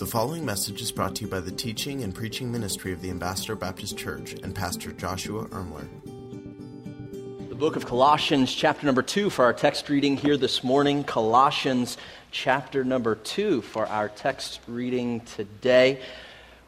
The following message is brought to you by the teaching and preaching ministry of the Ambassador Baptist Church and Pastor Joshua Ermler. The book of Colossians, chapter number two, for our text reading here this morning. Colossians, chapter number two, for our text reading today.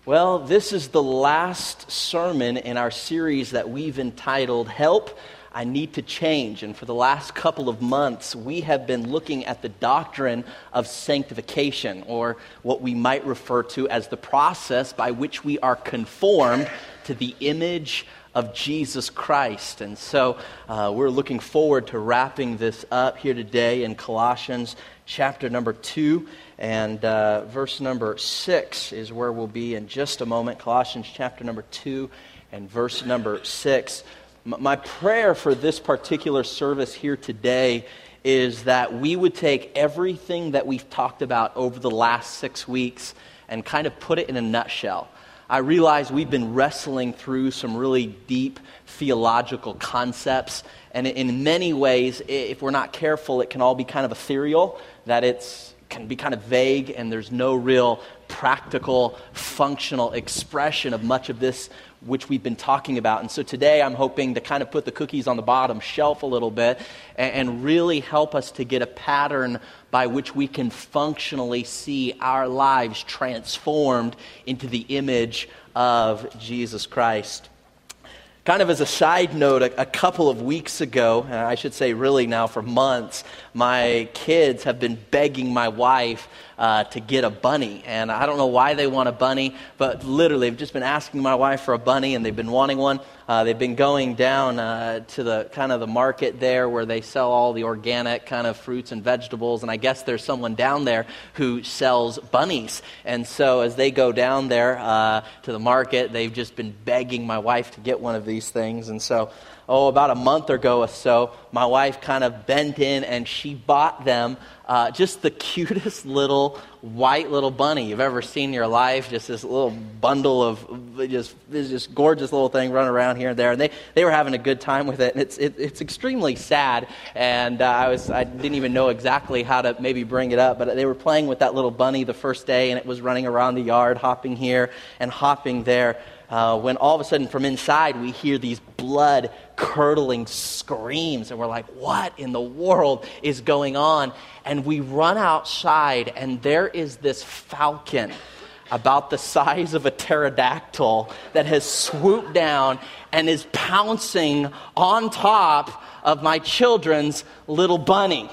Well, this is the last sermon in our series that we've entitled Help I need to change. And for the last couple of months, we have been looking at the doctrine of sanctification, or what we might refer to as the process by which we are conformed to the image of Jesus Christ. And so uh, we're looking forward to wrapping this up here today in Colossians chapter number 2 and uh, verse number 6 is where we'll be in just a moment. Colossians chapter number 2 and verse number 6. My prayer for this particular service here today is that we would take everything that we've talked about over the last six weeks and kind of put it in a nutshell. I realize we've been wrestling through some really deep theological concepts, and in many ways, if we're not careful, it can all be kind of ethereal, that it can be kind of vague, and there's no real practical, functional expression of much of this which we've been talking about. And so today I'm hoping to kind of put the cookies on the bottom shelf a little bit and, and, really help us to get a pattern by which we can functionally see our lives transformed into the image of Jesus Christ. Kind of as a side note, a, a couple of weeks ago, I should say really now for months, my kids have been begging my wife uh, to get a bunny. And I don't know why they want a bunny, but literally, they've just been asking my wife for a bunny, and they've been wanting one. Uh, they've been going down uh, to the kind of the market there where they sell all the organic kind of fruits and vegetables. And I guess there's someone down there who sells bunnies. And so as they go down there uh, to the market, they've just been begging my wife to get one of these things. And so oh, about a month ago or so, my wife kind of bent in and she bought them uh, just the cutest little white little bunny you've ever seen in your life. Just this little bundle of just this just gorgeous little thing running around here and there. And they, they were having a good time with it. And it's, it, it's extremely sad. And uh, I, was, I didn't even know exactly how to maybe bring it up. But they were playing with that little bunny the first day, and it was running around the yard, hopping here and hopping there uh, when all of a sudden from inside we hear these blood curdling screams, and we're like, what in the world is going on? And we run outside, and there is this falcon about the size of a pterodactyl that has swooped down and is pouncing on top of my children's little bunny.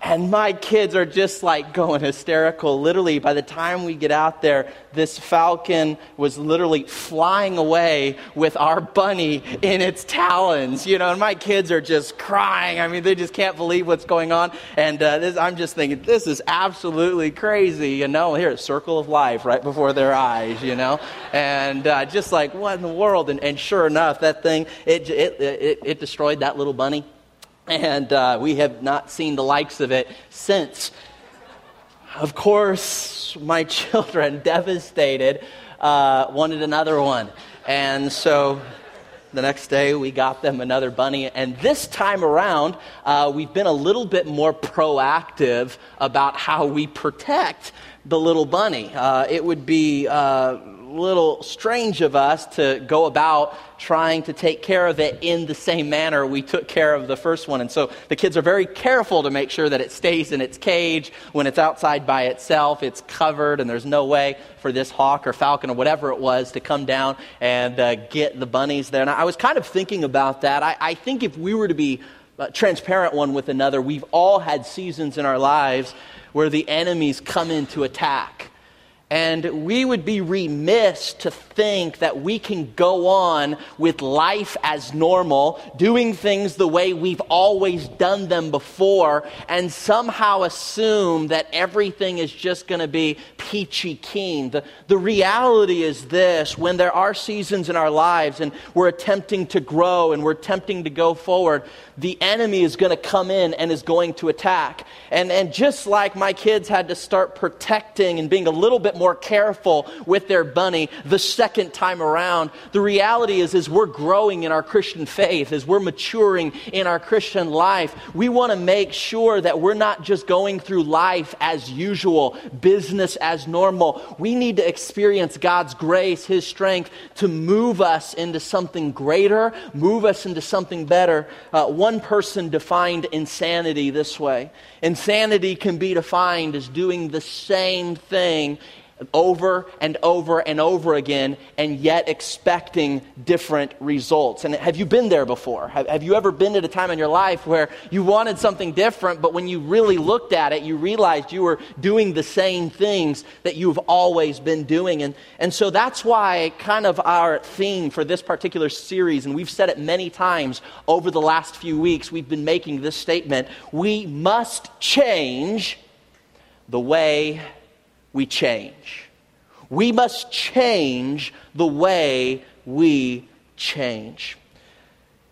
And my kids are just like going hysterical. Literally, by the time we get out there, this falcon was literally flying away with our bunny in its talons. You know, and my kids are just crying. I mean, they just can't believe what's going on. And uh, this, I'm just thinking, this is absolutely crazy. You know, here, circle of life right before their eyes, you know? And uh, just like, what in the world? And, and sure enough, that thing, it, it, it, it destroyed that little bunny and uh, we have not seen the likes of it since. Of course, my children, devastated, uh, wanted another one. And so the next day, we got them another bunny. And this time around, uh, we've been a little bit more proactive about how we protect the little bunny. Uh, it would be uh, little strange of us to go about trying to take care of it in the same manner we took care of the first one. And so the kids are very careful to make sure that it stays in its cage. When it's outside by itself, it's covered, and there's no way for this hawk or falcon or whatever it was to come down and uh, get the bunnies there. And I was kind of thinking about that. I, I think if we were to be uh, transparent one with another, we've all had seasons in our lives where the enemies come in to attack. And we would be remiss to think that we can go on with life as normal, doing things the way we've always done them before, and somehow assume that everything is just going to be peachy keen. The, the reality is this when there are seasons in our lives and we're attempting to grow and we're attempting to go forward, the enemy is going to come in and is going to attack. And, and just like my kids had to start protecting and being a little bit more careful with their bunny the second time around. The reality is, as we're growing in our Christian faith, as we're maturing in our Christian life, we want to make sure that we're not just going through life as usual, business as normal. We need to experience God's grace, His strength to move us into something greater, move us into something better. Uh, one person defined insanity this way. Insanity can be defined as doing the same thing over and over and over again and yet expecting different results. And have you been there before? Have, have, you ever been at a time in your life where you wanted something different, but when you really looked at it, you realized you were doing the same things that you've always been doing? And, and so that's why, kind of, our theme for this particular series, and we've said it many times over the last few weeks, we've been making this statement we must change the way we change. We must change the way we change.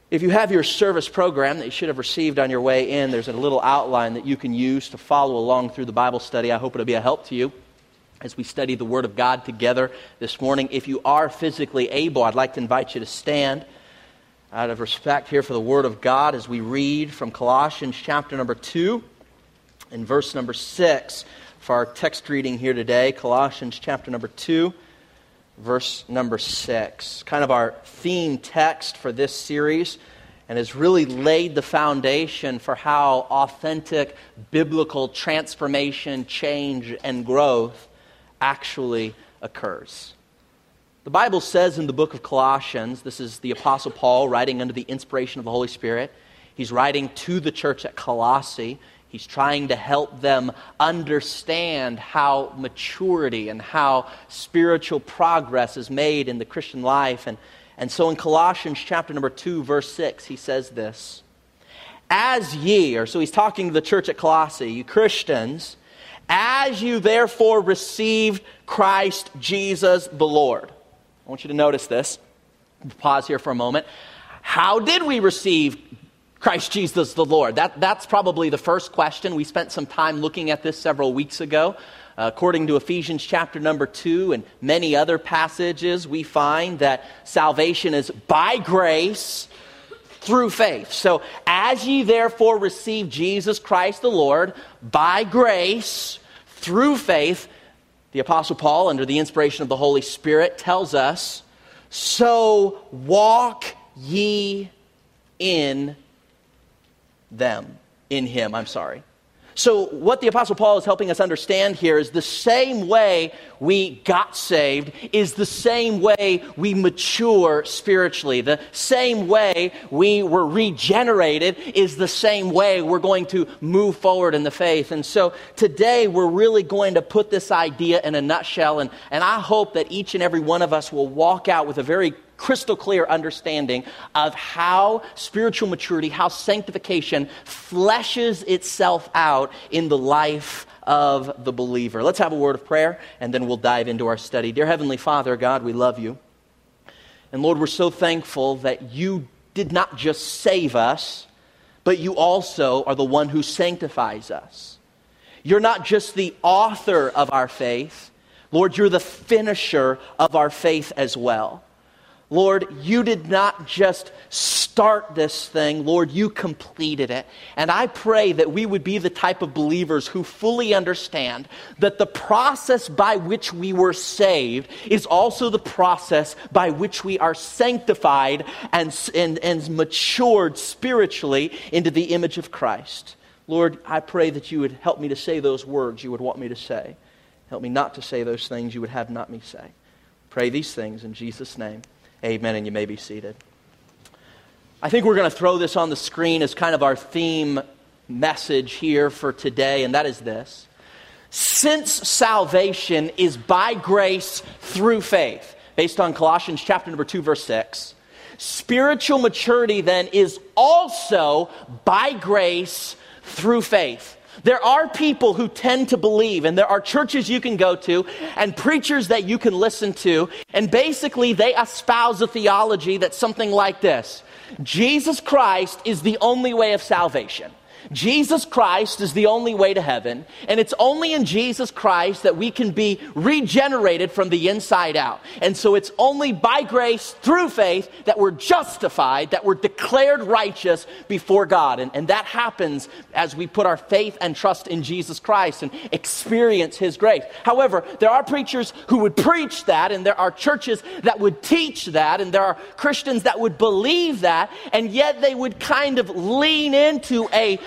If you have your service program that you should have received on your way in, there's a little outline that you can use to follow along through the Bible study. I hope it'll be a help to you as we study the Word of God together this morning. If you are physically able, I'd like to invite you to stand out of respect here for the Word of God as we read from Colossians chapter number 2 and verse number 6 for our text reading here today, Colossians chapter number 2, verse number 6. Kind of our theme text for this series, and has really laid the foundation for how authentic biblical transformation, change, and growth actually occurs. The Bible says in the book of Colossians, this is the Apostle Paul writing under the inspiration of the Holy Spirit. He's writing to the church at Colossae. He's trying to help them understand how maturity and how spiritual progress is made in the Christian life. And, and so in Colossians chapter number 2, verse 6, he says this As ye, or so he's talking to the church at Colossae, you Christians, as you therefore received Christ Jesus the Lord. I want you to notice this. Pause here for a moment. How did we receive Christ Jesus the Lord? That, that's probably the first question. We spent some time looking at this several weeks ago. Uh, according to Ephesians chapter number 2 and many other passages, we find that salvation is by grace through faith. So, as ye therefore receive Jesus Christ the Lord by grace through faith, the Apostle Paul, under the inspiration of the Holy Spirit, tells us, so walk ye in them in him. I'm sorry. So, what the Apostle Paul is helping us understand here is the same way we got saved is the same way we mature spiritually. The same way we were regenerated is the same way we're going to move forward in the faith. And so, today we're really going to put this idea in a nutshell. And, and I hope that each and every one of us will walk out with a very crystal clear understanding of how spiritual maturity, how sanctification fleshes itself out in the life of the believer. Let's have a word of prayer and then we'll dive into our study. Dear Heavenly Father, God, we love you. And Lord, we're so thankful that you did not just save us, but you also are the one who sanctifies us. You're not just the author of our faith, Lord, you're the finisher of our faith as well. Lord, you did not just start this thing, Lord, you completed it. And I pray that we would be the type of believers who fully understand that the process by which we were saved is also the process by which we are sanctified and, and, and matured spiritually into the image of Christ. Lord, I pray that you would help me to say those words you would want me to say. Help me not to say those things you would have not me say. Pray these things in Jesus' name. Amen, and you may be seated. I think we're going to throw this on the screen as kind of our theme message here for today, and that is this. Since salvation is by grace through faith, based on Colossians chapter number 2 verse 6, spiritual maturity then is also by grace through faith. There are people who tend to believe, and there are churches you can go to and preachers that you can listen to, and basically they espouse a theology that's something like this Jesus Christ is the only way of salvation. Jesus Christ is the only way to heaven, and it's only in Jesus Christ that we can be regenerated from the inside out. And so it's only by grace through faith that we're justified, that we're declared righteous before God. And, and that happens as we put our faith and trust in Jesus Christ and experience His grace. However, there are preachers who would preach that, and there are churches that would teach that, and there are Christians that would believe that, and yet they would kind of lean into a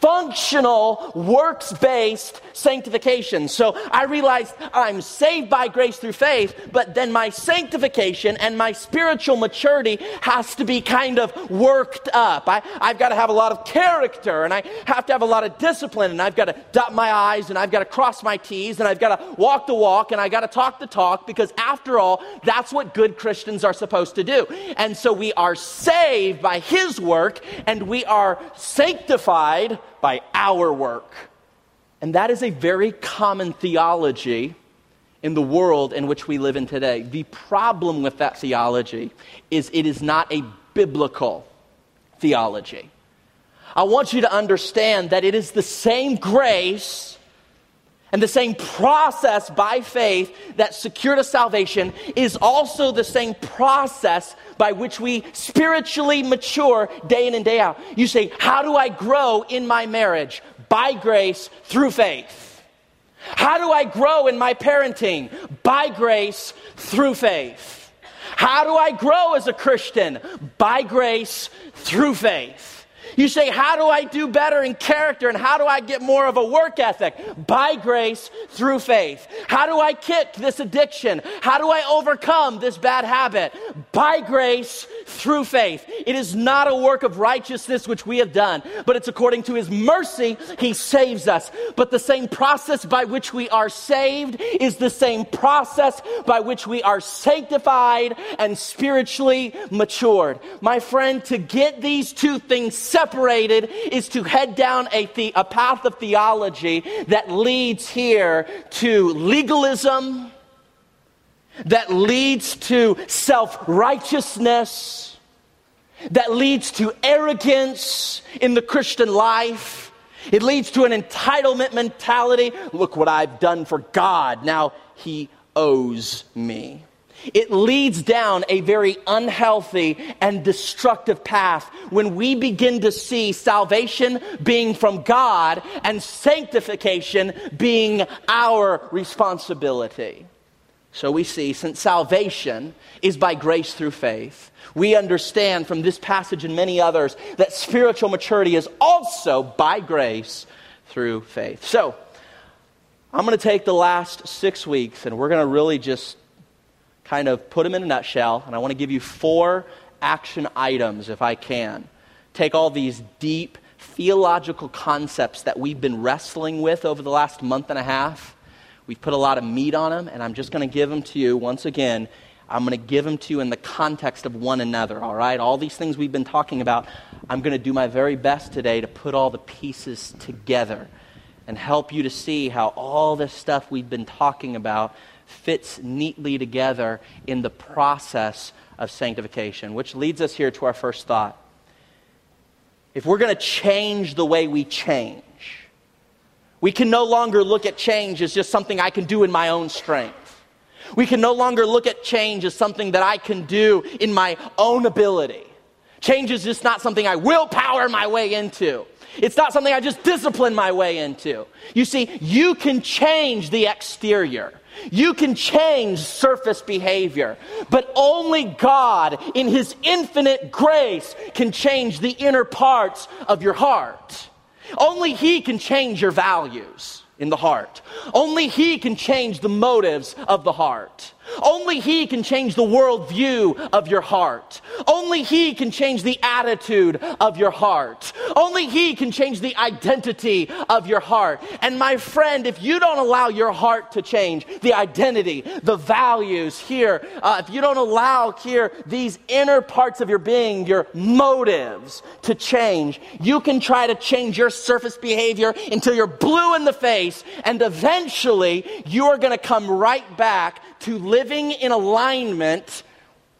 functional, works based sanctification. So I realized I'm saved by grace through faith, but then my sanctification and my spiritual maturity has to be kind of worked up. I, I've got to have a lot of character and I have to have a lot of discipline and I've got to dot my I's and I've got to cross my T's and I've got to walk the walk and I've got to talk the talk because after all, that's what good Christians are supposed to do. And so we are saved by His work and we are sanctified by our work. And that is a very common theology in the world in which we live in today. The problem with that theology is it is not a biblical theology. I want you to understand that it is the same grace and the same process by faith that secured us salvation is also the same process by which we spiritually mature day in and day out. You say, How do I grow in my marriage? By grace through faith. How do I grow in my parenting? By grace through faith. How do I grow as a Christian? By grace through faith. You say, How do I do better in character and how do I get more of a work ethic? By grace through faith. How do I kick this addiction? How do I overcome this bad habit? By grace through faith. It is not a work of righteousness which we have done, but it's according to his mercy he saves us. But the same process by which we are saved is the same process by which we are sanctified and spiritually matured. My friend, to get these two things separated is to head down a, the- a path of theology that leads here to legalism that leads to self righteousness, that leads to arrogance in the Christian life. It leads to an entitlement mentality. Look what I've done for God. Now he owes me. It leads down a very unhealthy and destructive path when we begin to see salvation being from God and sanctification being our responsibility. So we see, since salvation is by grace through faith, we understand from this passage and many others that spiritual maturity is also by grace through faith. So, I'm going to take the last six weeks and we're going to really just kind of put them in a nutshell. And I want to give you four action items, if I can. Take all these deep theological concepts that we've been wrestling with over the last month and a half We've put a lot of meat on them, and I'm just going to give them to you once again. I'm going to give them to you in the context of one another, all right? All these things we've been talking about, I'm going to do my very best today to put all the pieces together and help you to see how all this stuff we've been talking about fits neatly together in the process of sanctification, which leads us here to our first thought. If we're going to change the way we change, we can no longer look at change as just something I can do in my own strength. We can no longer look at change as something that I can do in my own ability. Change is just not something I will power my way into. It's not something I just discipline my way into. You see, you can change the exterior. You can change surface behavior, but only God, in His infinite grace, can change the inner parts of your heart. Only He can change your values in the heart. Only He can change the motives of the heart. Only He can change the worldview of your heart. Only He can change the attitude of your heart. Only He can change the identity of your heart. And my friend, if you don't allow your heart to change, the identity, the values here, uh, if you don't allow here these inner parts of your being, your motives to change, you can try to change your surface behavior until you're blue in the face, and eventually you are going to come right back to living in alignment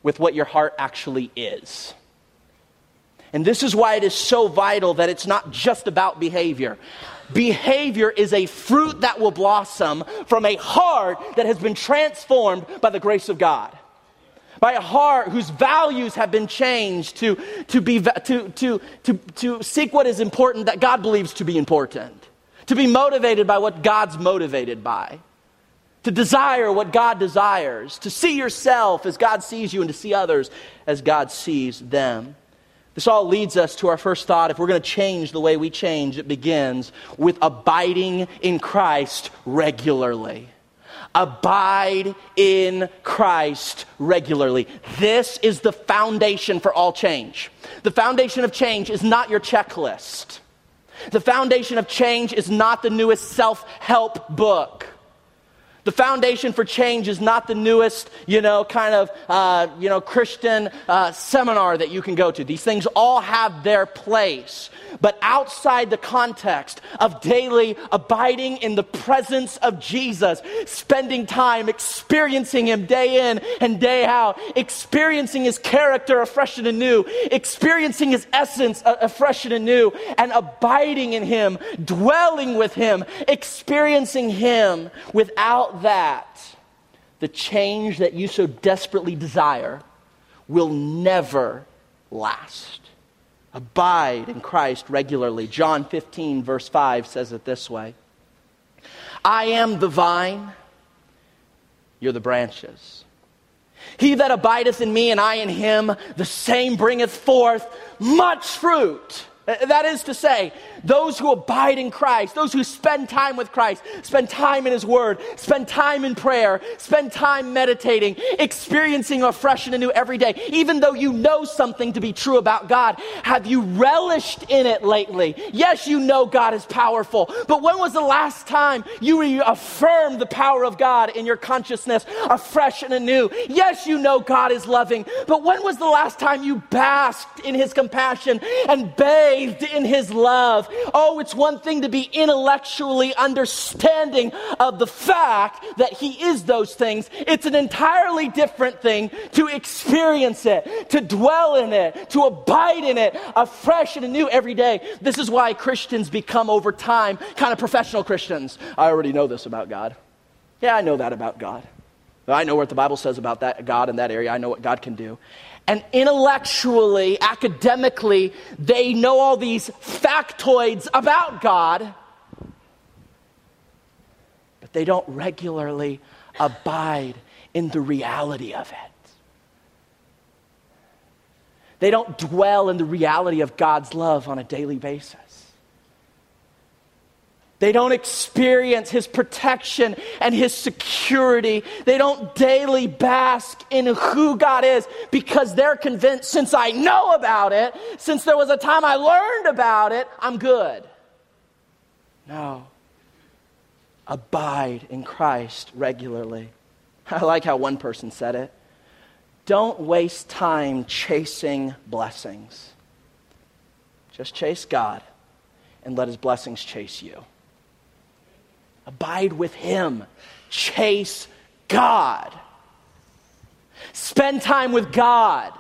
with what your heart actually is. And this is why it is so vital that it's not just about behavior. Behavior is a fruit that will blossom from a heart that has been transformed by the grace of God. By a heart whose values have been changed to, to, be, to, to, to, to seek what is important that God believes to be important. To be motivated by what God's motivated by. To desire what God desires. To see yourself as God sees you and to see others as God sees them. This all leads us to our first thought. If we're going to change the way we change, it begins with abiding in Christ regularly. Abide in Christ regularly. This is the foundation for all change. The foundation of change is not your checklist. The foundation of change is not the newest self help book. The foundation for change is not the newest, you know, kind of, uh, you know, Christian uh, seminar that you can go to. These things all have their place. But outside the context of daily abiding in the presence of Jesus, spending time experiencing Him day in and day out, experiencing His character afresh and anew, experiencing His essence afresh and anew, and abiding in Him, dwelling with Him, experiencing Him without that, the change that you so desperately desire will never last. Abide in Christ regularly. John 15, verse 5 says it this way I am the vine, you're the branches. He that abideth in me and I in him, the same bringeth forth much fruit. That is to say, those who abide in Christ, those who spend time with Christ, spend time in His Word, spend time in prayer, spend time meditating, experiencing afresh and anew every day, even though you know something to be true about God, have you relished in it lately? Yes, you know God is powerful, but when was the last time you reaffirmed the power of God in your consciousness afresh and anew? Yes, you know God is loving, but when was the last time you basked in His compassion and bathed in His love? Oh, it's one thing to be intellectually understanding of the fact that He is those things. It's an entirely different thing to experience it, to dwell in it, to abide in it afresh and anew every day. This is why Christians become over time kind of professional Christians. I already know this about God. Yeah, I know that about God. I know what the Bible says about that God in that area. I know what God can do and intellectually, academically, they know all these factoids about God, but they don't regularly abide in the reality of it. They don't dwell in the reality of God's love on a daily basis. They don't experience his protection and his security. They don't daily bask in who God is because they're convinced since I know about it, since there was a time I learned about it, I'm good. No. Abide in Christ regularly. I like how one person said it. Don't waste time chasing blessings. Just chase God and let his blessings chase you. Abide with Him. Chase God. Spend time with God.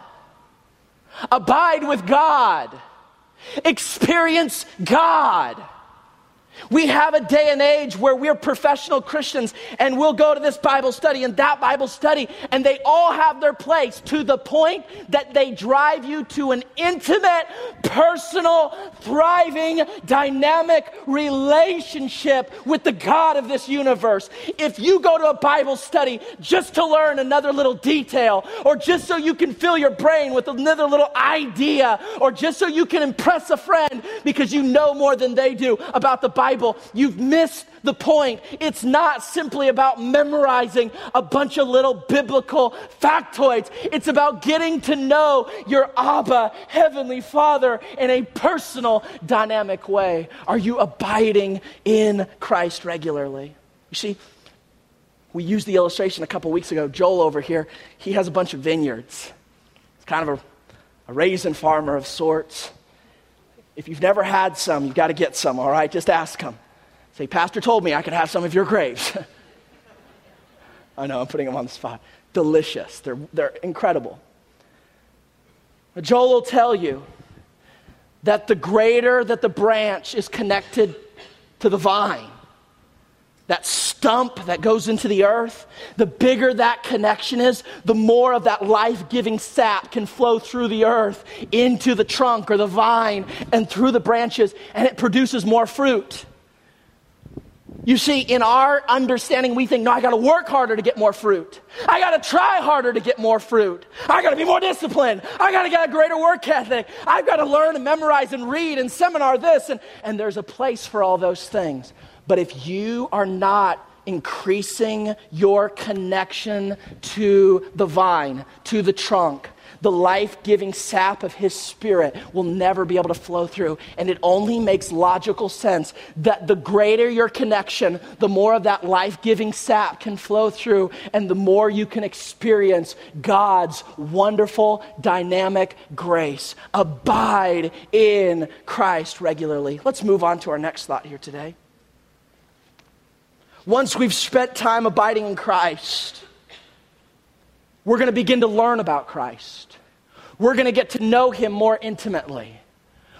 Abide with God. Experience God. We have a day and age where we're professional Christians and we'll go to this Bible study and that Bible study, and they all have their place to the point that they drive you to an intimate, personal, thriving, dynamic relationship with the God of this universe. If you go to a Bible study just to learn another little detail, or just so you can fill your brain with another little idea, or just so you can impress a friend because you know more than they do about the Bible, Bible, you've missed the point. It's not simply about memorizing a bunch of little biblical factoids. It's about getting to know your Abba, Heavenly Father, in a personal, dynamic way. Are you abiding in Christ regularly? You see, we used the illustration a couple weeks ago. Joel over here, he has a bunch of vineyards. It's kind of a, a raisin farmer of sorts. If you've never had some, you've got to get some, all right? Just ask him. Say, Pastor told me I could have some of your grapes. I know, I'm putting them on the spot. Delicious. They're, they're incredible. But Joel will tell you that the greater that the branch is connected to the vine, that stump that goes into the earth, the bigger that connection is, the more of that life giving sap can flow through the earth into the trunk or the vine and through the branches, and it produces more fruit. You see, in our understanding, we think, no, I got to work harder to get more fruit. I got to try harder to get more fruit. I got to be more disciplined. I got to get a greater work ethic. I've got to learn and memorize and read and seminar this. And, and there's a place for all those things. But if you are not increasing your connection to the vine, to the trunk, the life giving sap of His Spirit will never be able to flow through. And it only makes logical sense that the greater your connection, the more of that life giving sap can flow through, and the more you can experience God's wonderful, dynamic grace. Abide in Christ regularly. Let's move on to our next thought here today. Once we've spent time abiding in Christ, we're going to begin to learn about Christ. We're going to get to know him more intimately.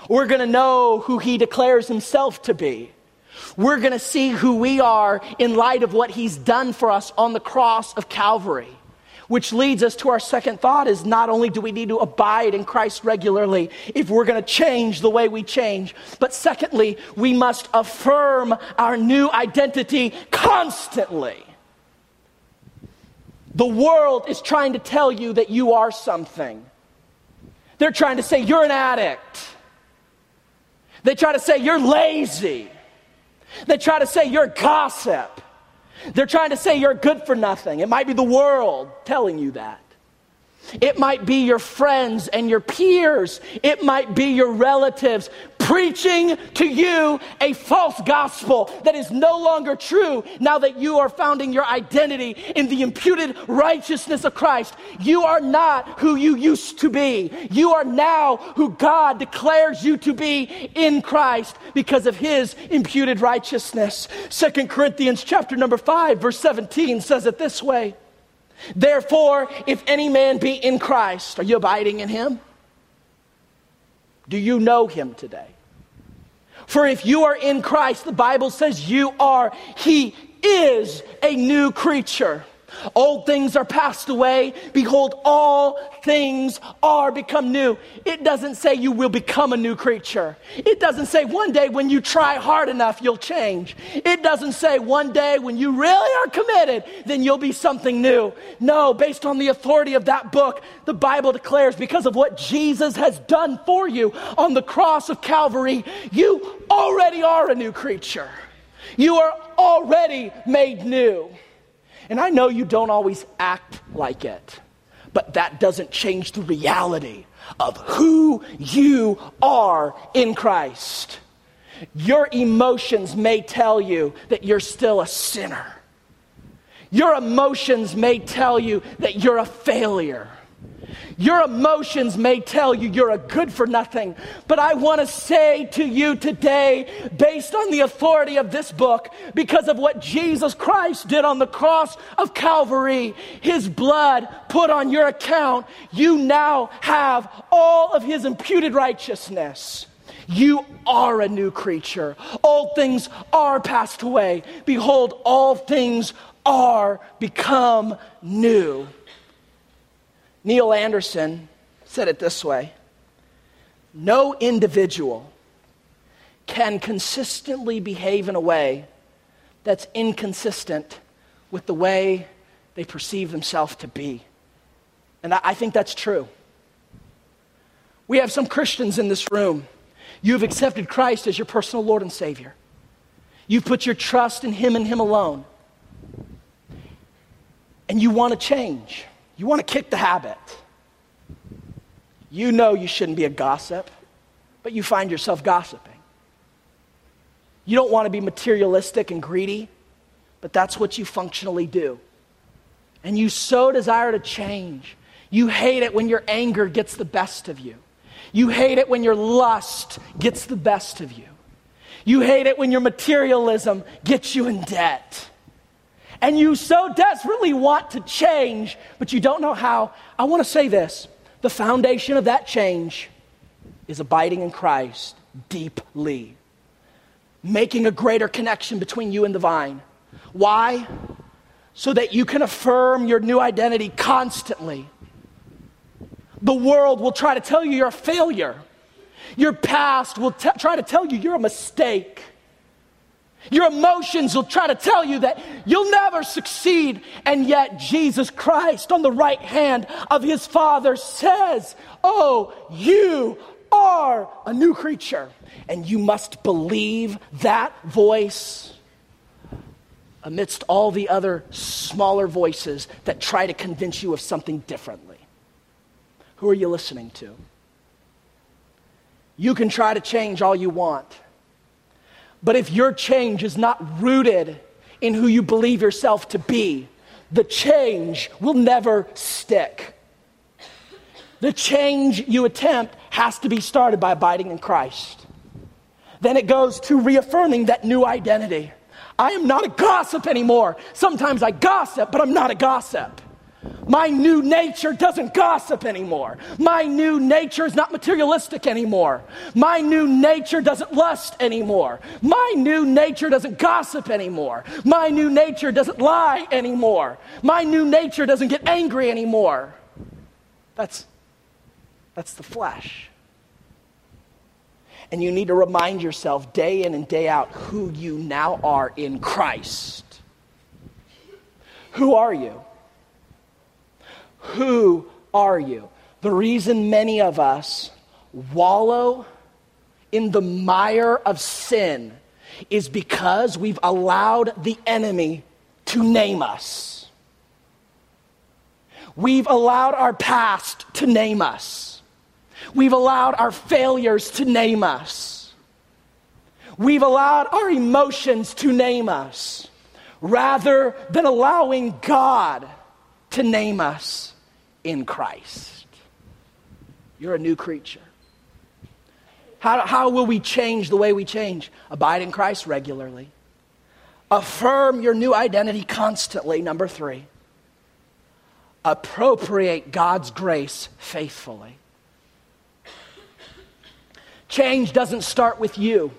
We're going to know who he declares himself to be. We're going to see who we are in light of what he's done for us on the cross of Calvary. Which leads us to our second thought is not only do we need to abide in Christ regularly if we're going to change the way we change, but secondly, we must affirm our new identity constantly. The world is trying to tell you that you are something. They're trying to say you're an addict. They try to say you're lazy. They try to say you're gossip. They're trying to say you're good for nothing. It might be the world telling you that. It might be your friends and your peers. It might be your relatives preaching to you a false gospel that is no longer true now that you are founding your identity in the imputed righteousness of Christ. You are not who you used to be. You are now who God declares you to be in Christ because of his imputed righteousness. Second Corinthians chapter number 5 verse 17 says it this way. Therefore, if any man be in Christ, are you abiding in him? Do you know him today? For if you are in Christ, the Bible says you are, he is a new creature. Old things are passed away. Behold, all things are become new. It doesn't say you will become a new creature. It doesn't say one day when you try hard enough, you'll change. It doesn't say one day when you really are committed, then you'll be something new. No, based on the authority of that book, the Bible declares because of what Jesus has done for you on the cross of Calvary, you already are a new creature. You are already made new. And I know you don't always act like it, but that doesn't change the reality of who you are in Christ. Your emotions may tell you that you're still a sinner. Your emotions may tell you that you're a failure. Your emotions may tell you you're a good for nothing, but I want to say to you today, based on the authority of this book, because of what Jesus Christ did on the cross of Calvary, his blood put on your account, you now have all of his imputed righteousness. You are a new creature. All things are passed away. Behold, all things are become new. Neil Anderson said it this way No individual can consistently behave in a way that's inconsistent with the way they perceive themselves to be. And I, think that's true. We have some Christians in this room. You've accepted Christ as your personal Lord and Savior. You've put your trust in Him and Him alone. And you want to change. You want to kick the habit. You know you shouldn't be a gossip, but you find yourself gossiping. You don't want to be materialistic and greedy, but that's what you functionally do. And you so desire to change. You hate it when your anger gets the best of you. You hate it when your lust gets the best of you. You hate it when your materialism gets you in debt and you so desperately want to change, but you don't know how, I want to say this the foundation of that change is abiding in Christ deeply, making a greater connection between you and the vine. Why? So that you can affirm your new identity constantly. The world will try to tell you you're a failure. Your past will t- try to tell you you're a mistake. Your emotions will try to tell you that you'll never succeed. And yet, Jesus Christ, on the right hand of his Father, says, Oh, you are a new creature. And you must believe that voice amidst all the other smaller voices that try to convince you of something differently. Who are you listening to? You can try to change all you want. But if your change is not rooted in who you believe yourself to be, the change will never stick. The change you attempt has to be started by abiding in Christ. Then it goes to reaffirming that new identity. I am not a gossip anymore. Sometimes I gossip, but I'm not a gossip. My new nature doesn't gossip anymore. My new nature is not materialistic anymore. My new nature doesn't lust anymore. My new nature doesn't gossip anymore. My new nature doesn't lie anymore. My new nature doesn't get angry anymore. That's, that's the flesh. And you need to remind yourself day in and day out who you now are in Christ. Who are you? Who are you? The reason many of us wallow in the mire of sin is because we've allowed the enemy to name us. We've allowed our past to name us. We've allowed our failures to name us. We've allowed our emotions to name us rather than allowing God to name us in Christ. You're a new creature. How, how will we change the way we change? Abide in Christ regularly. Affirm your new identity constantly. Number three, appropriate God's grace faithfully. Change doesn't start with you.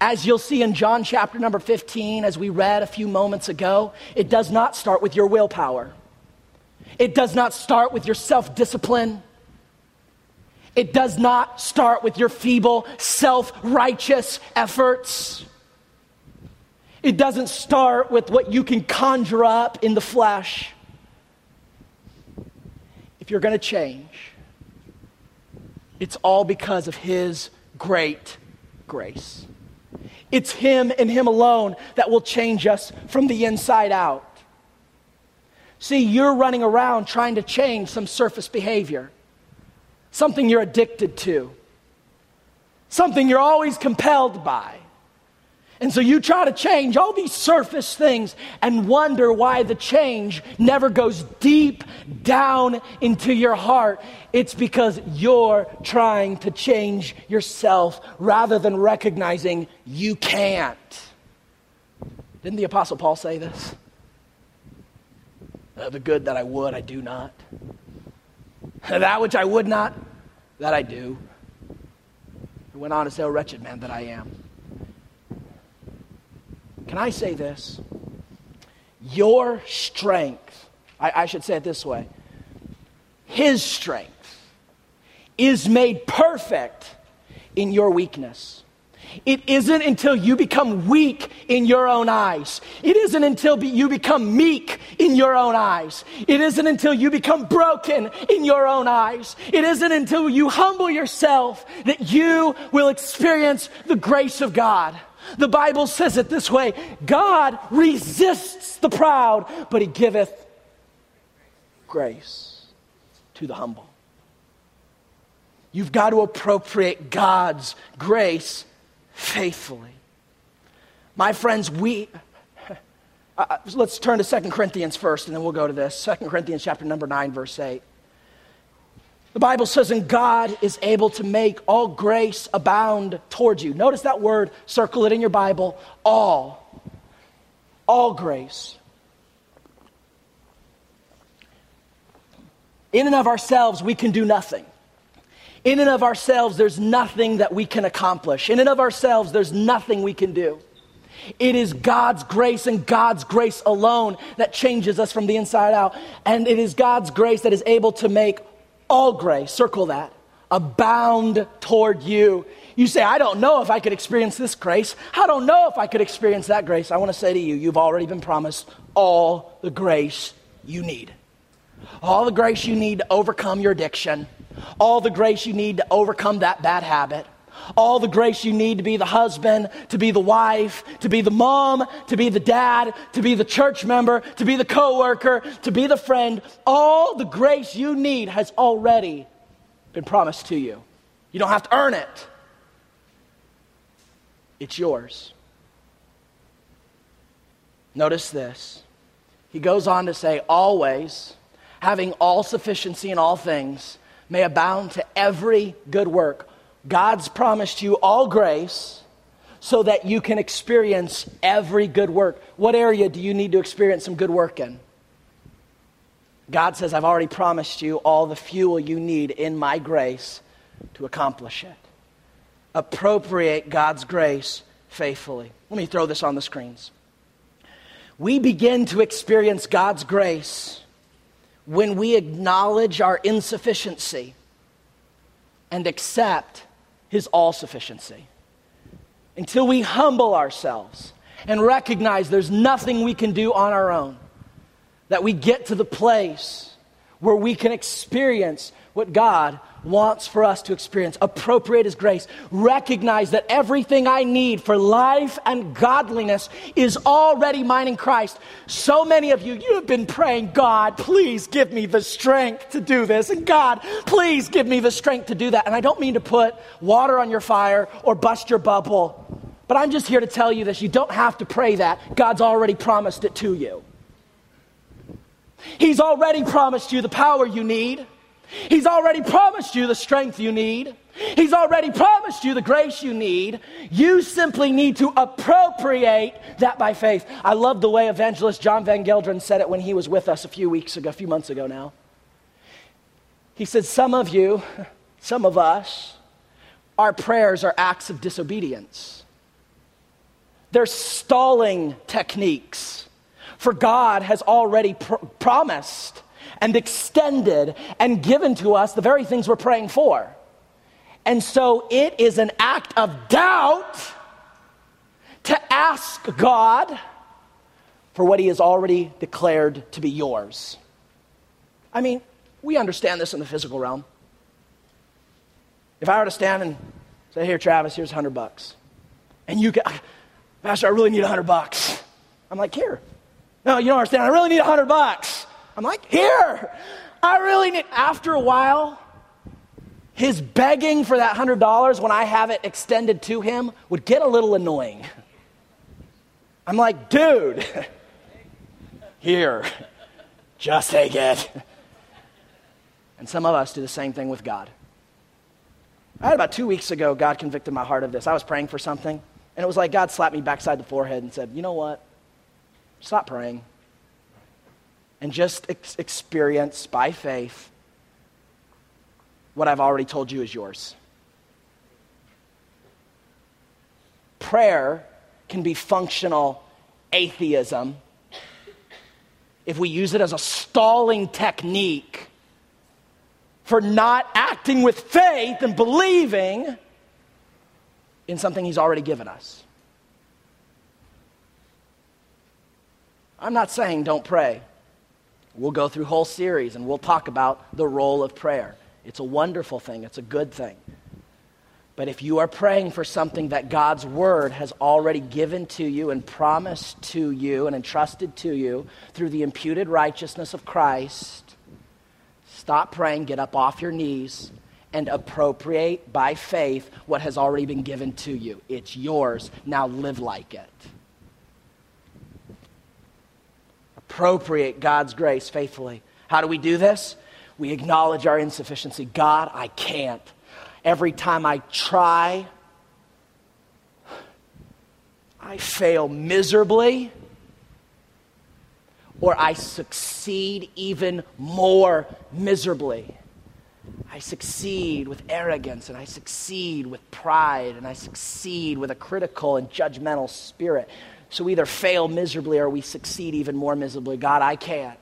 As you'll see in John chapter number 15, as we read a few moments ago, it does not start with your willpower. It does not start with your self discipline. It does not start with your feeble, self righteous efforts. It doesn't start with what you can conjure up in the flesh. If you're going to change, it's all because of His great grace. It's Him and Him alone that will change us from the inside out. See, you're running around trying to change some surface behavior, something you're addicted to, something you're always compelled by. And so you try to change all these surface things and wonder why the change never goes deep down into your heart. It's because you're trying to change yourself rather than recognizing you can't. Didn't the Apostle Paul say this? Uh, the good that I would, I do not. That which I would not, that I do. He went on to say, Oh, wretched man that I am. Can I say this? Your strength, I, I should say it this way His strength is made perfect in your weakness. It isn't until you become weak in your own eyes. It isn't until be, you become meek in your own eyes. It isn't until you become broken in your own eyes. It isn't until you humble yourself that you will experience the grace of God. The Bible says it this way God resists the proud, but he giveth grace to the humble. You've got to appropriate God's grace faithfully. My friends, we. Uh, uh let's turn to 2 Corinthians first, and then we'll go to this. 2 Corinthians chapter number 9, verse 8. The Bible says, and God is able to make all grace abound towards you. Notice that word, circle it in your Bible. All. All grace. In and of ourselves, we can do nothing. In and of ourselves, there's nothing that we can accomplish. In and of ourselves, there's nothing we can do. It is God's grace and God's grace alone that changes us from the inside out. And it is God's grace that is able to make all grace, circle that, abound toward you. You say, I don't know if I could experience this grace. I don't know if I could experience that grace. I want to say to you, you've already been promised all the grace you need. All the grace you need to overcome your addiction, all the grace you need to overcome that bad habit, all the grace you need to be the husband, to be the wife, to be the mom, to be the dad, to be the church member, to be the coworker, to be the friend. All the grace you need has already been promised to you. You don't have to earn it. It's yours. Notice this. He goes on to say, always having all sufficiency in all things, may abound to every good work. God's promised you all grace so that you can experience every good work. What area do you need to experience some good work in? God says, I've already promised you all the fuel you need in my grace to accomplish it. Appropriate God's grace faithfully. Let me throw this on the screens. We begin to experience God's grace when we acknowledge our insufficiency and accept his all sufficiency. Until we humble ourselves and recognize there's nothing we can do on our own, that we get to the place where we can experience what God wants for us to experience. Appropriate His grace. Recognize that everything I need for life and godliness is already mine in Christ. So many of you, you have been praying, God, please give me the strength to do this. And God, please give me the strength to do that. And I don't mean to put water on your fire or bust your bubble. But I'm just here to tell you this. You don't have to pray that. God's already promised it to you. He's already promised you the power you need. He's already promised you the strength you need. He's already promised you the grace you need. You simply need to appropriate that by faith. I love the way evangelist John Van Gelderen said it when he was with us a few weeks ago, a few months ago now. He said, Some of you, some of us, our prayers are acts of disobedience. They're stalling techniques for God has already pr- promised and extended and given to us the very things we're praying for. And so it is an act of doubt to ask God for what He has already declared to be yours. I mean, we understand this in the physical realm. If I were to stand and say, Here, Travis, here's 100 bucks, and you get, Pastor, I really need 100 bucks. I'm like, Here, no, you don't understand. I really need a hundred bucks. I'm like, here. I really need. After a while, his begging for that hundred dollars when I have it extended to him would get a little annoying. I'm like, dude, here, just take it. And some of us do the same thing with God. I had about two weeks ago, God convicted my heart of this. I was praying for something, and it was like God slapped me backside the forehead and said, You know what? Stop praying and just ex- experience by faith what I've already told you is yours. Prayer can be functional atheism if we use it as a stalling technique for not acting with faith and believing in something He's already given us. I'm not saying don't pray. We'll go through whole series and we'll talk about the role of prayer. It's a wonderful thing, it's a good thing. But if you are praying for something that God's word has already given to you and promised to you and entrusted to you through the imputed righteousness of Christ, stop praying, get up off your knees, and appropriate by faith what has already been given to you. It's yours. Now live like it. Appropriate God's grace faithfully. How do we do this? We acknowledge our insufficiency. God, I can't. Every time I try, I fail miserably, or I succeed even more miserably. I succeed with arrogance and I succeed with pride and I succeed with a critical and judgmental spirit. So we either fail miserably or we succeed even more miserably. God, I can't.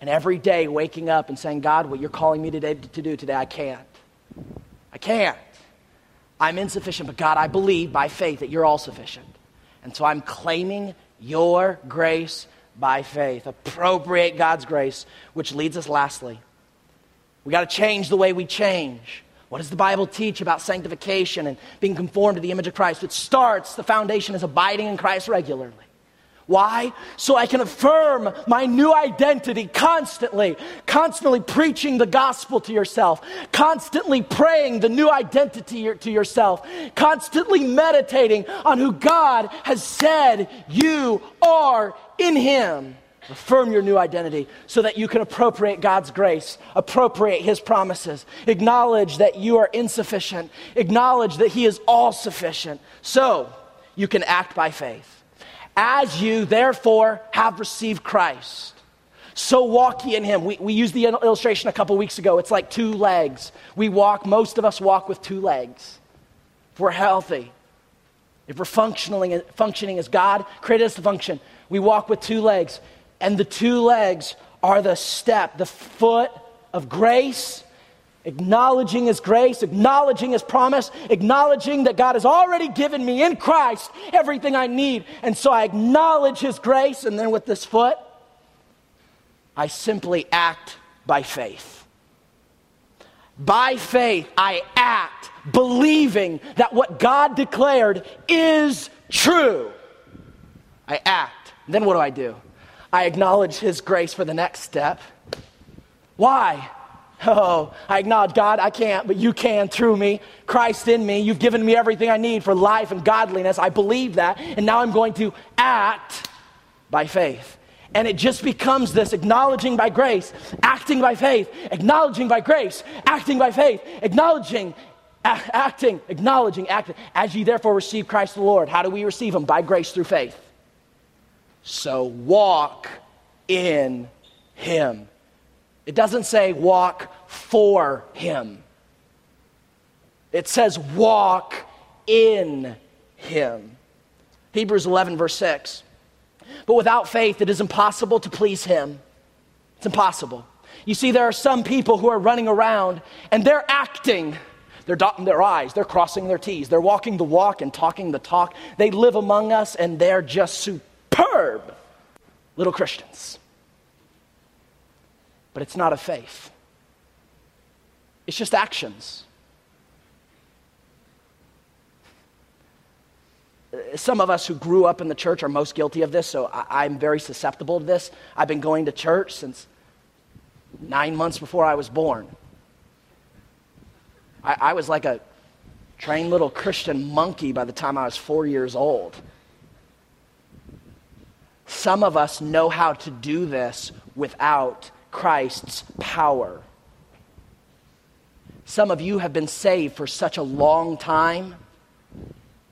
And every day waking up and saying, God, what you're calling me today to do today, I can't. I can't. I'm insufficient, but God, I believe by faith that you're all sufficient. And so I'm claiming your grace by faith. Appropriate God's grace, which leads us lastly. We got to change the way we change. What does the Bible teach about sanctification and being conformed to the image of Christ? It starts, the foundation is abiding in Christ regularly. Why? So I can affirm my new identity constantly, constantly preaching the gospel to yourself, constantly praying the new identity to yourself, constantly meditating on who God has said you are in Him. Affirm your new identity so that you can appropriate God's grace, appropriate His promises, acknowledge that you are insufficient, acknowledge that He is all sufficient, so you can act by faith. As you, therefore, have received Christ, so walk ye in him. We, we used the illustration a couple weeks ago. It's like two legs. We walk, most of us walk with two legs. If we're healthy, if we're functioning, functioning as God created us to function, we walk with two legs. And the two legs are the step, the foot of grace acknowledging His grace, acknowledging His promise, acknowledging that God has already given me in Christ everything I need. And so I acknowledge His grace, and then with this foot, I simply act by faith. By faith, I act believing that what God declared is true. I act. Then what do I do? I acknowledge His grace for the next step. Why? Oh, I acknowledge God, I can't, but you can through me. Christ in me. You've given me everything I need for life and godliness. I believe that. And now I'm going to act by faith. And it just becomes this acknowledging by grace, acting by faith, acknowledging by grace, acting by faith, acknowledging, a- acting, acknowledging, acting. As ye therefore receive Christ the Lord, how do we receive him? By grace through faith. So walk in him. It doesn't say walk for him, it says walk in him. Hebrews 11, verse 6. But without faith, it is impossible to please him. It's impossible. You see, there are some people who are running around and they're acting. They're dotting their I's, they're crossing their T's, they're walking the walk and talking the talk. They live among us and they're just superb little Christians but it's not a faith. It's just actions. Some of us who grew up in the church are most guilty of this, so I, am very susceptible to this. I've been going to church since nine months before I was born. I, I was like a trained little Christian monkey by the time I was four years old. Some of us know how to do this without Christ's power. Some of you have been saved for such a long time.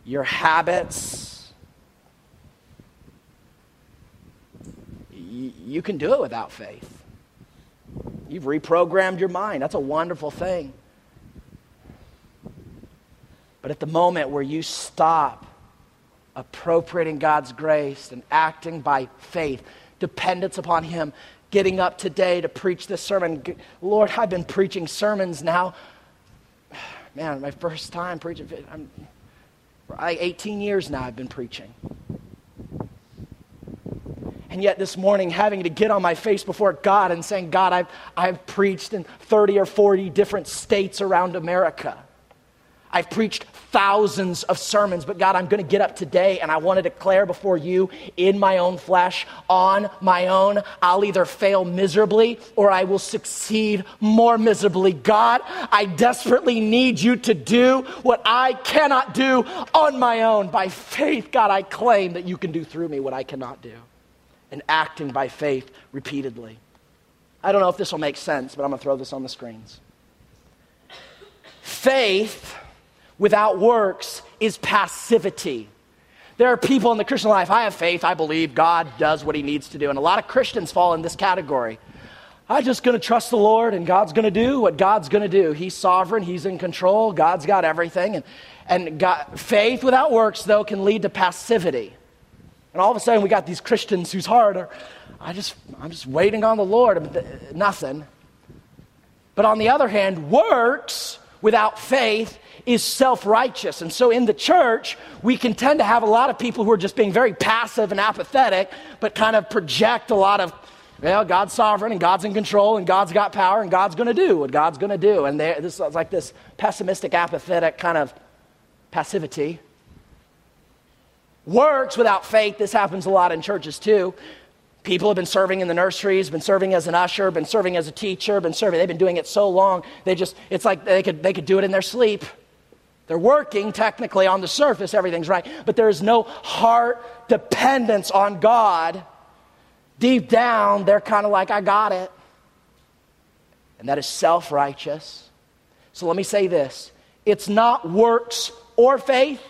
Your habits, you can do it without faith. You've reprogrammed your mind. That's a wonderful thing. But at the moment where you stop appropriating God's grace and acting by faith, dependence upon Him, getting up today to preach this sermon. Lord, I've been preaching sermons now. Man, my first time preaching. I'm, 18 years now I've been preaching. And yet this morning, having to get on my face before God and saying, God, I've, I've preached in 30 or 40 different states around America. I've preached thousands of sermons, but God, I'm going to get up today and I want to declare before you in my own flesh, on my own, I'll either fail miserably or I will succeed more miserably. God, I desperately need you to do what I cannot do on my own. By faith, God, I claim that you can do through me what I cannot do. And acting by faith repeatedly. I don't know if this will make sense, but I'm going to throw this on the screens. Faith without works is passivity. There are people in the Christian life, I have faith, I believe God does what he needs to do. And a lot of Christians fall in this category. I'm just going to trust the Lord and God's going to do what God's going to do. He's sovereign, He's in control, God's got everything. And, and God, faith without works, though, can lead to passivity. And all of a sudden, we got these Christians whose heart are, I just, I'm just waiting on the Lord, nothing. But on the other hand, works without faith is self righteous. And so in the church, we can tend to have a lot of people who are just being very passive and apathetic, but kind of project a lot of, well, God's sovereign and God's in control and God's got power and God's going to do what God's going to do. And this is like this pessimistic, apathetic kind of passivity. Works without faith, this happens a lot in churches too. People have been serving in the nurseries, been serving as an usher, been serving as a teacher, been serving. They've been doing it so long, they just, it's like they could, they could do it in their sleep. They're working technically on the surface, everything's right, but there is no heart dependence on God. Deep down, they're kind of like, I got it. And that is self righteous. So let me say this it's not works or faith,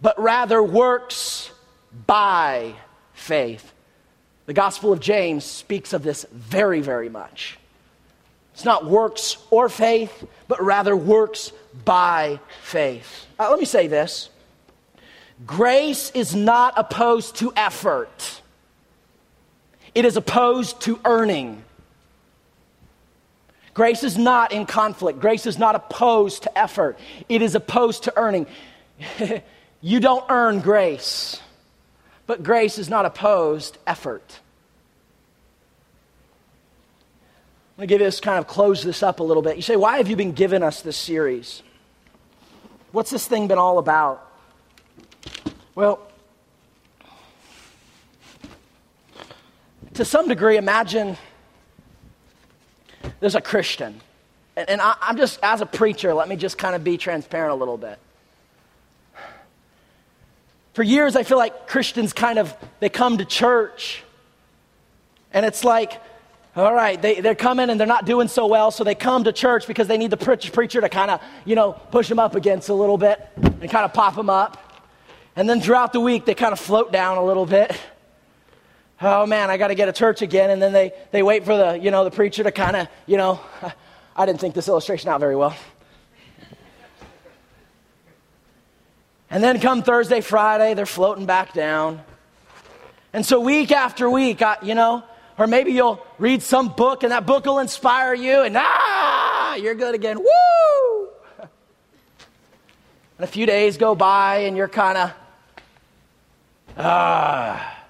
but rather works by faith. The Gospel of James speaks of this very, very much. It's not works or faith, but rather works by faith. Uh, let me say this grace is not opposed to effort, it is opposed to earning. Grace is not in conflict. Grace is not opposed to effort. It is opposed to earning. you don't earn grace. But grace is not opposed effort. I'm going to give this kind of close this up a little bit. You say, why have you been giving us this series? What's this thing been all about? Well, to some degree, imagine there's a Christian. And, and I'm just, as a preacher, let me just kind of be transparent a little bit. For years, I feel like Christians kind of, they come to church and it's like, all right, they, they're coming and they're not doing so well, so they come to church because they need the preacher to kind of, you know, push them up against a little bit and kind of pop them up. And then throughout the week, they kind of float down a little bit. Oh man, I got to get a church again. And then they, they wait for the, you know, the preacher to kind of, you know, I didn't think this illustration out very well. And then come Thursday, Friday, they're floating back down. And so week after week, I, you know, or maybe you'll read some book and that book will inspire you and ah, you're good again. Woo! And a few days go by and you're kind of ah.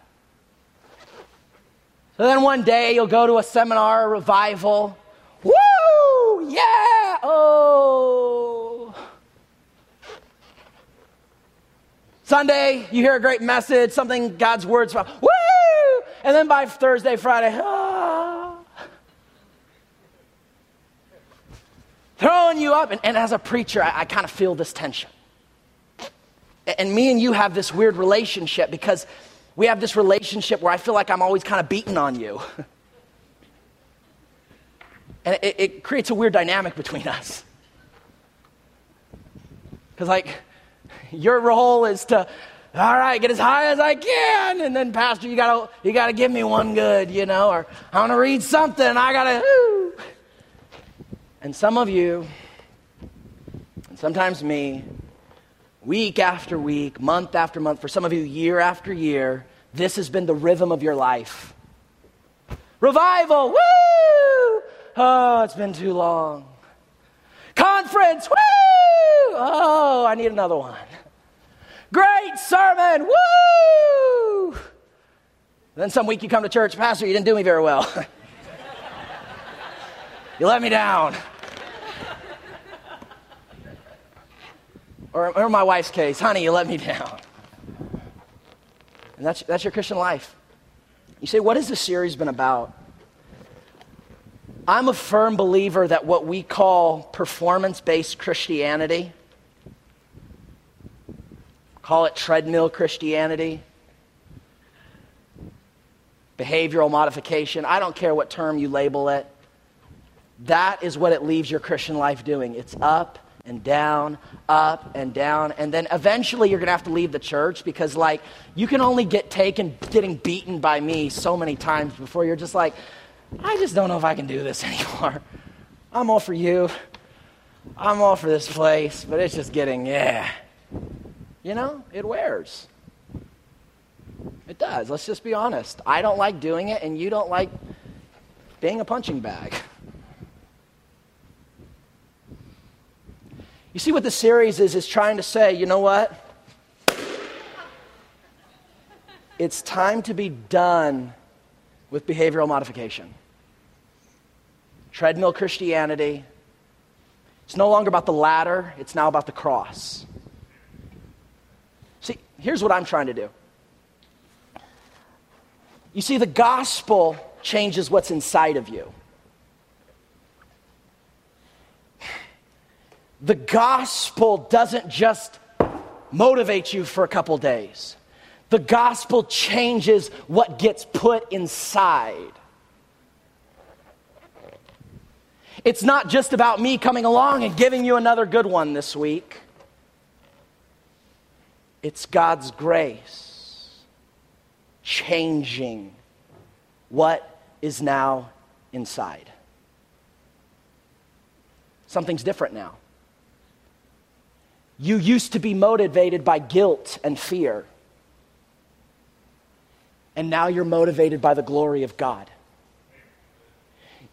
So then one day you'll go to a seminar, a revival. Woo! Yeah! Oh! Sunday, you hear a great message, something God's words. Woo! And then by Thursday, Friday, ah, throwing you up. And, and as a preacher, I, I kind of feel this tension. And me and you have this weird relationship because we have this relationship where I feel like I'm always kind of beating on you. and it, it creates a weird dynamic between us. Because, like, your role is to all right, get as high as I can. And then, Pastor, you gotta, you gotta give me one good, you know, or I wanna read something, I gotta. And some of you, and sometimes me, week after week, month after month, for some of you, year after year, this has been the rhythm of your life. Revival, woo! Oh, it's been too long. Conference, woo! Oh, I need another one. Great sermon. Woo! Then some week you come to church, Pastor, you didn't do me very well. you let me down. Or, my wife's case, honey, you let me down. And that's, that's your Christian life. You say, what has this series been about? I'm a firm believer that what we call performance based Christianity Call it treadmill Christianity, behavioral modification. I don't care what term you label it. That is what it leaves your Christian life doing. It's up and down, up and down. And then eventually you're going to have to leave the church because, like, you can only get taken getting beaten by me so many times before you're just like, I just don't know if I can do this anymore. I'm all for you. I'm all for this place, but it's just getting, yeah. You know, it wears. It does. Let's just be honest. I don't like doing it, and you don't like being a punching bag. You see what the series is is trying to say, you know what? It's time to be done with behavioral modification. Treadmill Christianity. It's no longer about the ladder, it's now about the cross. See, here's what I'm trying to do. You see, the gospel changes what's inside of you. The gospel doesn't just motivate you for a couple days. The gospel changes what gets put inside. It's not just about me coming along and giving you another good one this week. It's God's grace changing what is now inside. Something's different now. You used to be motivated by guilt and fear and now you're motivated by the glory of God.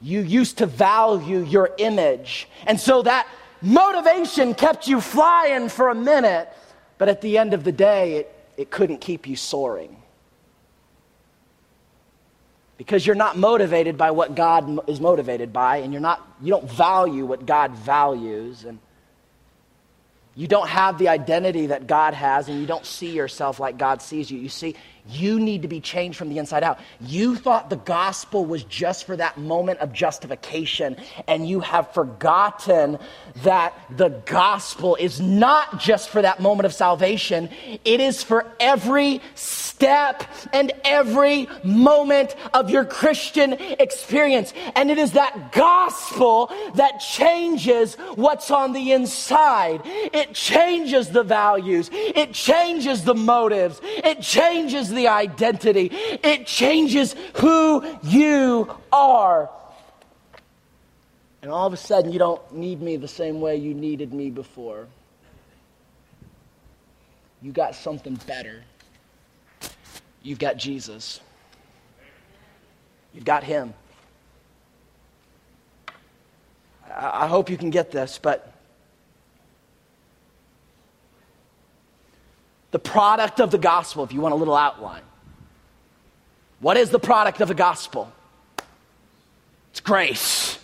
You used to value your image, and so that motivation kept you flying for a minute, but at the end of the day, it, it couldn't keep you soaring. Because you're not motivated by what God is motivated by, and you're not, you don't value what God values, and you don't have the identity that God has, and you don't see yourself like God sees you. You see, you need to be changed from the inside out. You thought the gospel was just for that moment of justification, and you have forgotten that the gospel is not just for that moment of salvation, it is for every step and every moment of your Christian experience. And it is that gospel that changes what's on the inside. It changes the values, it changes the motives, it changes the identity, it changes who you are. And all of a sudden, you don't need me the same way you needed me before. You got something better. You've got Jesus. You've got Him. I, hope you can get this, but the product of the gospel, if you want a little outline. What is the product of the gospel? It's grace.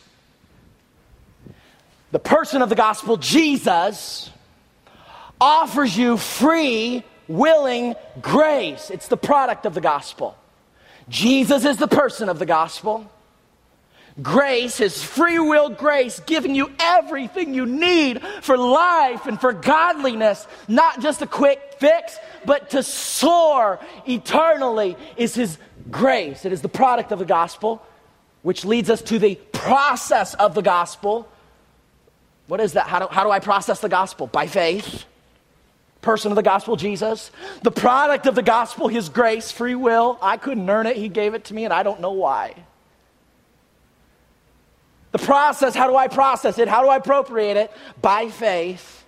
The person of the gospel, Jesus, offers you free, willing grace. It's the product of the gospel. Jesus is the person of the gospel. Grace is free will grace, giving you everything you need for life and for godliness, not just a quick fix, but to soar eternally is His grace. It is the product of the gospel, which leads us to the process of the gospel. What is that? How do, how do I process the gospel? By faith. Person of the gospel, Jesus. The product of the gospel, His grace, free will. I couldn't earn it. He gave it to me, and I don't know why. The process, how do I process it? How do I appropriate it? By faith,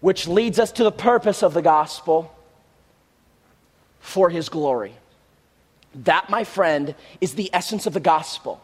which leads us to the purpose of the gospel for his glory. That, my friend, is the essence of the gospel.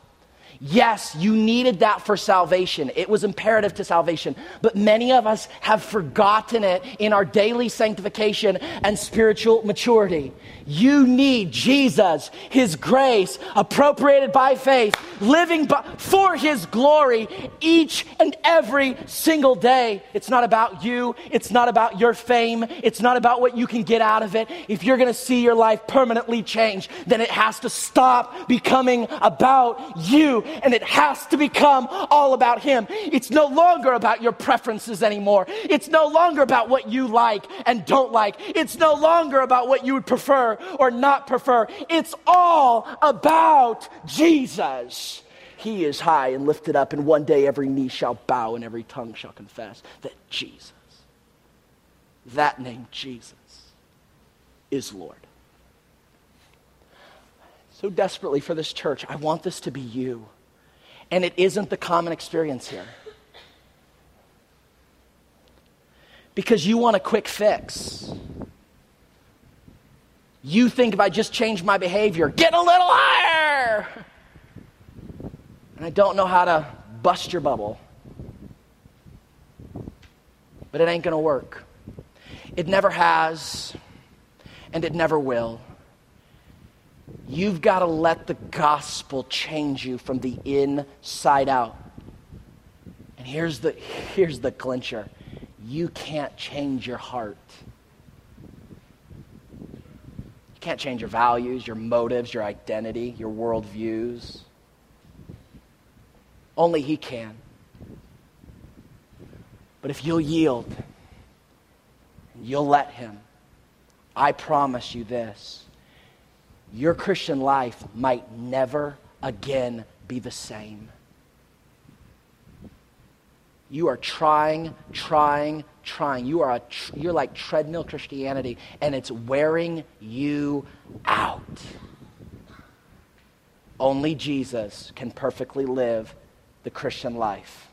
Yes, you needed that for salvation. It was imperative to salvation. But many of us have forgotten it in our daily sanctification and spiritual maturity. You need Jesus, His grace, appropriated by faith, living by, for His glory each and every single day. It's not about you. It's not about your fame. It's not about what you can get out of it. If you're going to see your life permanently change, then it has to stop becoming about you and it has to become all about Him. It's no longer about your preferences anymore. It's no longer about what you like and don't like. It's no longer about what you would prefer or not prefer. It's all about Jesus. He is high and lifted up, and one day every knee shall bow and every tongue shall confess that Jesus, that name Jesus, is Lord. so desperately for this church. I want this to be you. And it isn't the common experience here. Because you want a quick fix. You think if I just change my behavior, get a little higher. And I don't know how to bust your bubble. But it ain't going to work. It never has, and it never will. You've got to let the gospel change you from the inside out. And here's the, here's the clincher you can't change your heart. You can't change your values, your motives, your identity, your worldviews. Only He can. But if you'll yield, you'll let Him, I promise you this your Christian life might never again be the same. You are trying, trying, trying. You are a tr- you're like treadmill Christianity, and it's wearing you out. Only Jesus can perfectly live the Christian life.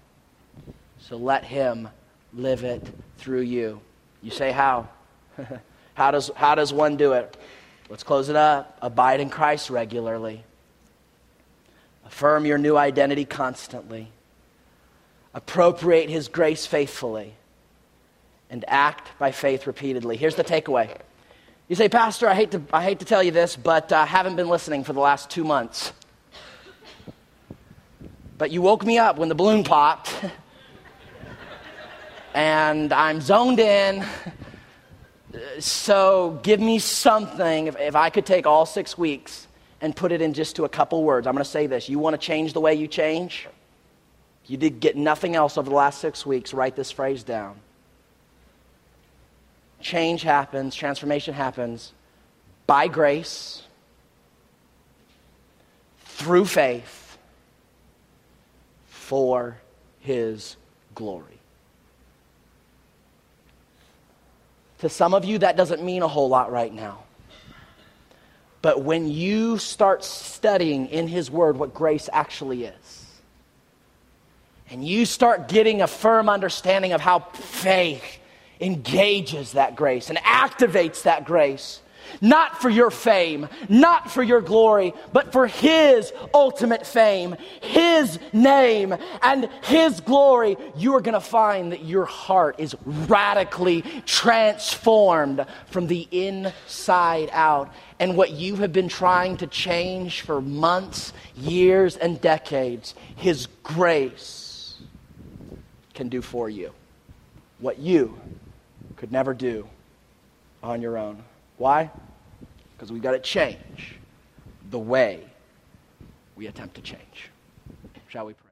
So let Him live it through you. You say, How? how, does, how does one do it? Let's close it up. Abide in Christ regularly. Affirm your new identity constantly. Appropriate His grace faithfully. And act by faith repeatedly. Here's the takeaway. You say, Pastor, I hate to, I hate to tell you this, but I uh, haven't been listening for the last two months. But you woke me up when the balloon popped. and I'm zoned in so give me something. If, if I could take all six weeks and put it in just to a couple words, I'm going to say this. You want to change the way you change? You did get nothing else over the last six weeks. Write this phrase down. Change happens, transformation happens by grace, through faith, for His glory. To some of you, that doesn't mean a whole lot right now. But when you start studying in His Word what grace actually is, and you start getting a firm understanding of how faith engages that grace and activates that grace, not for your fame, not for your glory, but for His ultimate fame, His name, and His glory, you are going to find that your heart is radically transformed from the inside out. And what you have been trying to change for months, years, and decades, His grace can do for you what you could never do on your own. Why? Because we've got to change the way we attempt to change. Shall we pray?